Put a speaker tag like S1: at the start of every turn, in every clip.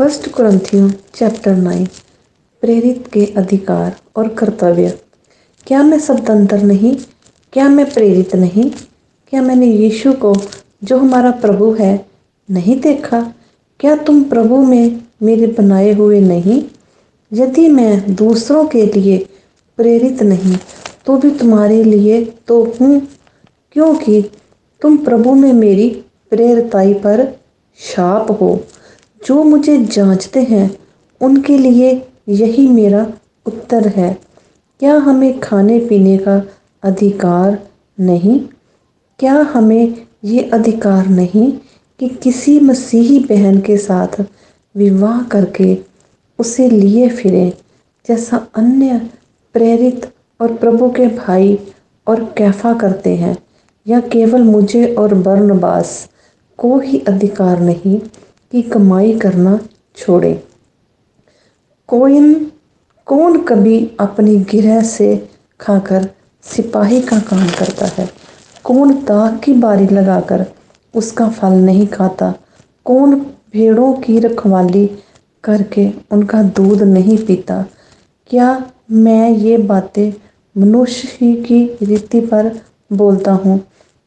S1: First क्रंथियों chapter nine प्रेरित के अधिकार और कर्तव्य। क्या मैं स्वतंत्र नहीं? क्या मैं प्रेरित नहीं? क्या मैंने यीशु को, जो हमारा प्रभु है, नहीं देखा? क्या तुम प्रभु में मेरे बनाए हुए नहीं? यदि मैं दूसरों के लिए प्रेरित नहीं तो भी तुम्हारे लिए तो हूँ, क्योंकि तुम प्रभु में मेरी प्रेरताई पर शाप हो। जो मुझे जांचते हैं, उनके लिए यही मेरा उत्तर है। क्या हमें खाने पीने का अधिकार नहीं? क्या हमें ये अधिकार नहीं कि किसी मसीही बहन के साथ विवाह करके उसे लिए फिरें, जैसा अन्य प्रेरित और प्रभु के भाई और कैफा करते हैं, या केवल मुझे और बर्नबास को ही अधिकार नहीं? कि कमाई करना छोड़े। कोइन, कौन कभी अपनी गिरह से खाकर सिपाही का काम करता है? कौन दाग की बारी लगाकर उसका फल नहीं खाता? कौन भेड़ों की रखवाली करके उनका दूध नहीं पीता? क्या मैं ये बातें मनुष्य ही की रीति पर बोलता हूँ?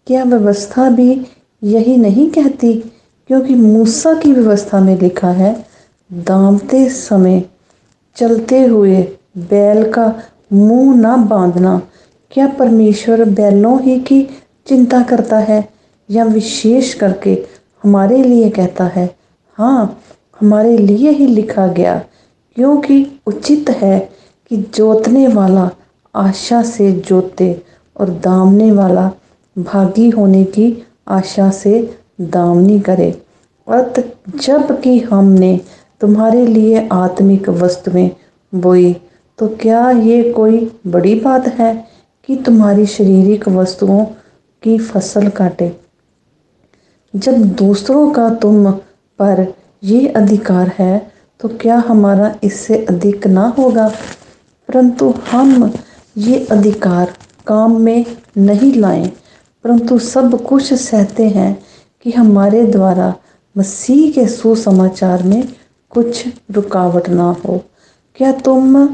S1: क्या व्यवस्था भी यही नहीं कहती क्योंकि मूसा की व्यवस्था में लिखा है दामते समय चलते हुए बैल का मुँह ना बांधना। क्या परमेश्वर बैलों ही की चिंता करता है या विशेष करके हमारे लिए कहता है? हाँ हमारे लिए ही लिखा गया, क्योंकि उचित है कि जोतने वाला आशा से जोते और दामने वाला भागी होने की आशा से दामनी करे। अर्थ जब कि हमने तुम्हारे लिए आत्मिक वस्तुएँ बोई तो क्या ये कोई बड़ी बात है कि तुम्हारी शारीरिक वस्तुओं की फ़सल काटे? जब दूसरों का तुम पर ये अधिकार है तो क्या हमारा इससे अधिक ना होगा? परंतु हम ये अधिकार काम में नहीं लाएँ, परंतु सब कुछ सहते हैं। कि हमारे द्वारा मसीह के सुसमाचार में कुछ रुकावट ना हो। क्या तुम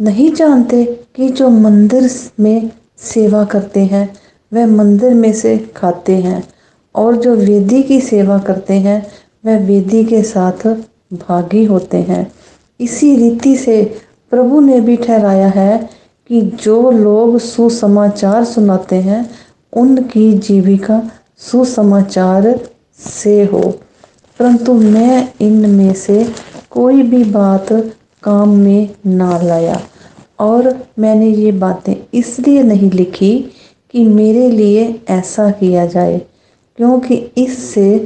S1: नहीं जानते कि जो मंदिर में सेवा करते हैं, वह मंदिर में से खाते हैं, और जो वेदी की सेवा करते हैं, वह वेदी के साथ भागी होते हैं? इसी रीति से प्रभु ने भी ठहराया है कि जो लोग सुसमाचार सुनाते हैं, उनकी जीविका सुसमाचार से हो। परंतु मैं इनमें से कोई भी बात काम में ना लाया। और मैंने ये बातें इसलिए नहीं लिखी कि मेरे लिए ऐसा किया जाए, क्योंकि इससे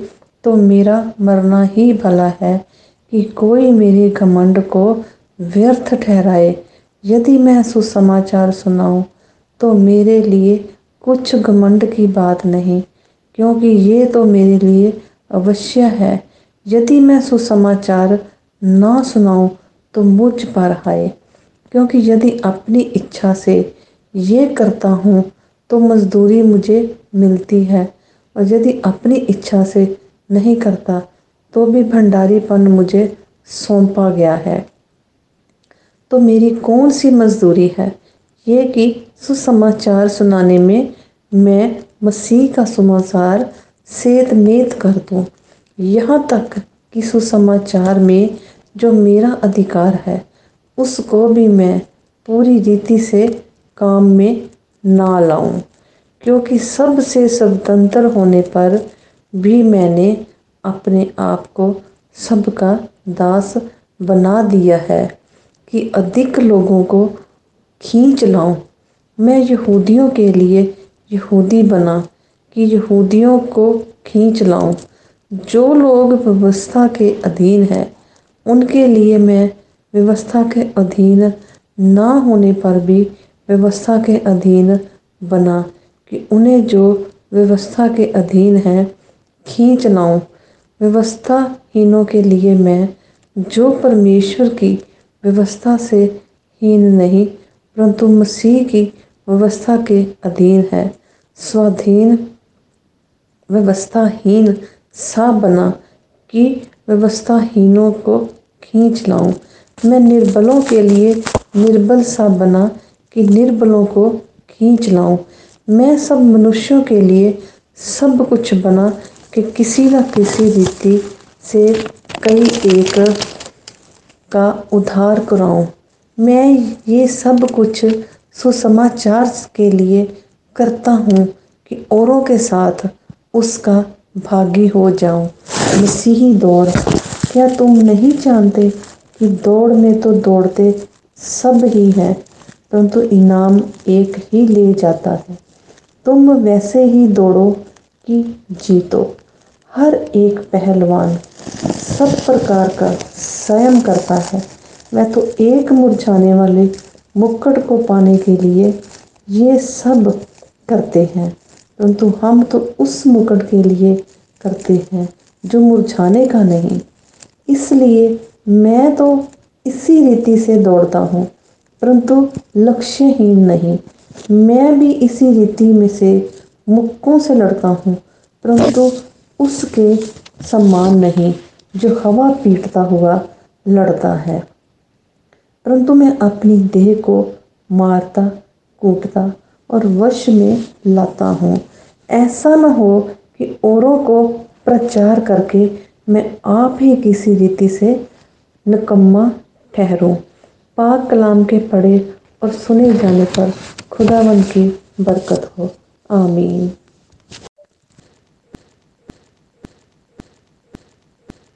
S1: तो मेरा मरना ही भला है कि कोई मेरे घमंड को व्यर्थ ठहराए। यदि मैं सुसमाचार सुनाऊं तो मेरे लिए कुछ घमंड की बात नहीं। क्योंकि ये तो मेरे लिए अवश्य है। यदि मैं सुसमाचार ना सुनाऊं तो मुझ पर आए क्योंकि यदि अपनी इच्छा से ये करता हूँ तो मजदूरी मुझे मिलती है। और यदि अपनी इच्छा से नहीं करता तो भी भंडारीपन मुझे सौंपा गया है। तो मेरी कौन सी मजदूरी है? ये कि सुसमाचार सुनाने में मैं मसीह का समाचार सेत मेत कर दूँ। यहाँ तक कि सुसमाचार में जो मेरा अधिकार है, उसको भी मैं पूरी रीति से काम में ना लाऊं, क्योंकि सबसे स्वतंत्र होने पर भी मैंने अपने आप को सबका दास बना दिया है कि अधिक लोगों को खींच लाऊं। मैं यहूदियों के लिए यहूदी बना कि यहूदियों को खींच लाऊं। जो लोग व्यवस्था के अधीन है, उनके लिए मैं व्यवस्था के अधीन ना होने पर भी व्यवस्था के अधीन बना कि उन्हें जो व्यवस्था के अधीन है, खींच लाऊं। व्यवस्थाहीनों के लिए मैं जो परमेश्वर की व्यवस्था से हीन नहीं, परंतु मसीह की व्यवस्था के अधीन है। स्वाधीन, व्यवस्थाहीन सा बना कि व्यवस्थाहीनों को खींच लाऊं। मैं निर्बलों के लिए निर्बल सा बना कि निर्बलों को खींच लाऊं। मैं सब मनुष्यों के लिए सब कुछ बना कि किसी न किसी रीति से कई एक का उद्धार कराऊं। मैं ये सब कुछ सुसमाचार के लिए करता हूँ कि औरों के साथ उसका भागी हो जाऊँ। मसीही दौड़। क्या तुम नहीं जानते कि दौड़ में तो दौड़ते सब ही हैं, परंतु तो इनाम एक ही ले जाता है। तुम वैसे ही दौड़ो कि जीतो। हर एक पहलवान सब प्रकार का स्वयं करता है। मैं तो एक मुरझाने वाले मुक्कड़ को पाने के लिए ये सब करते हैं, परंतु हम तो उस मुकुट के लिए करते हैं, जो मुरझाने का नहीं। इसलिए मैं तो इसी रीति से दौड़ता हूँ, परंतु लक्ष्यहीन नहीं। मैं भी इसी रीति में से मुक्कों से लड़ता हूँ, परंतु उसके सम्मान नहीं, जो हवा पीटता हुआ लड़ता है। परंतु मैं अपनी देह को मारता, कूटता और वश में लाता हूँ। ऐसा ना हो कि औरों को प्रचार करके मैं आप ही किसी रीति से निकम्मा ठहरूँ। पाक कलाम के पढ़े और सुने जाने पर खुदावन की बरकत हो। आमीन।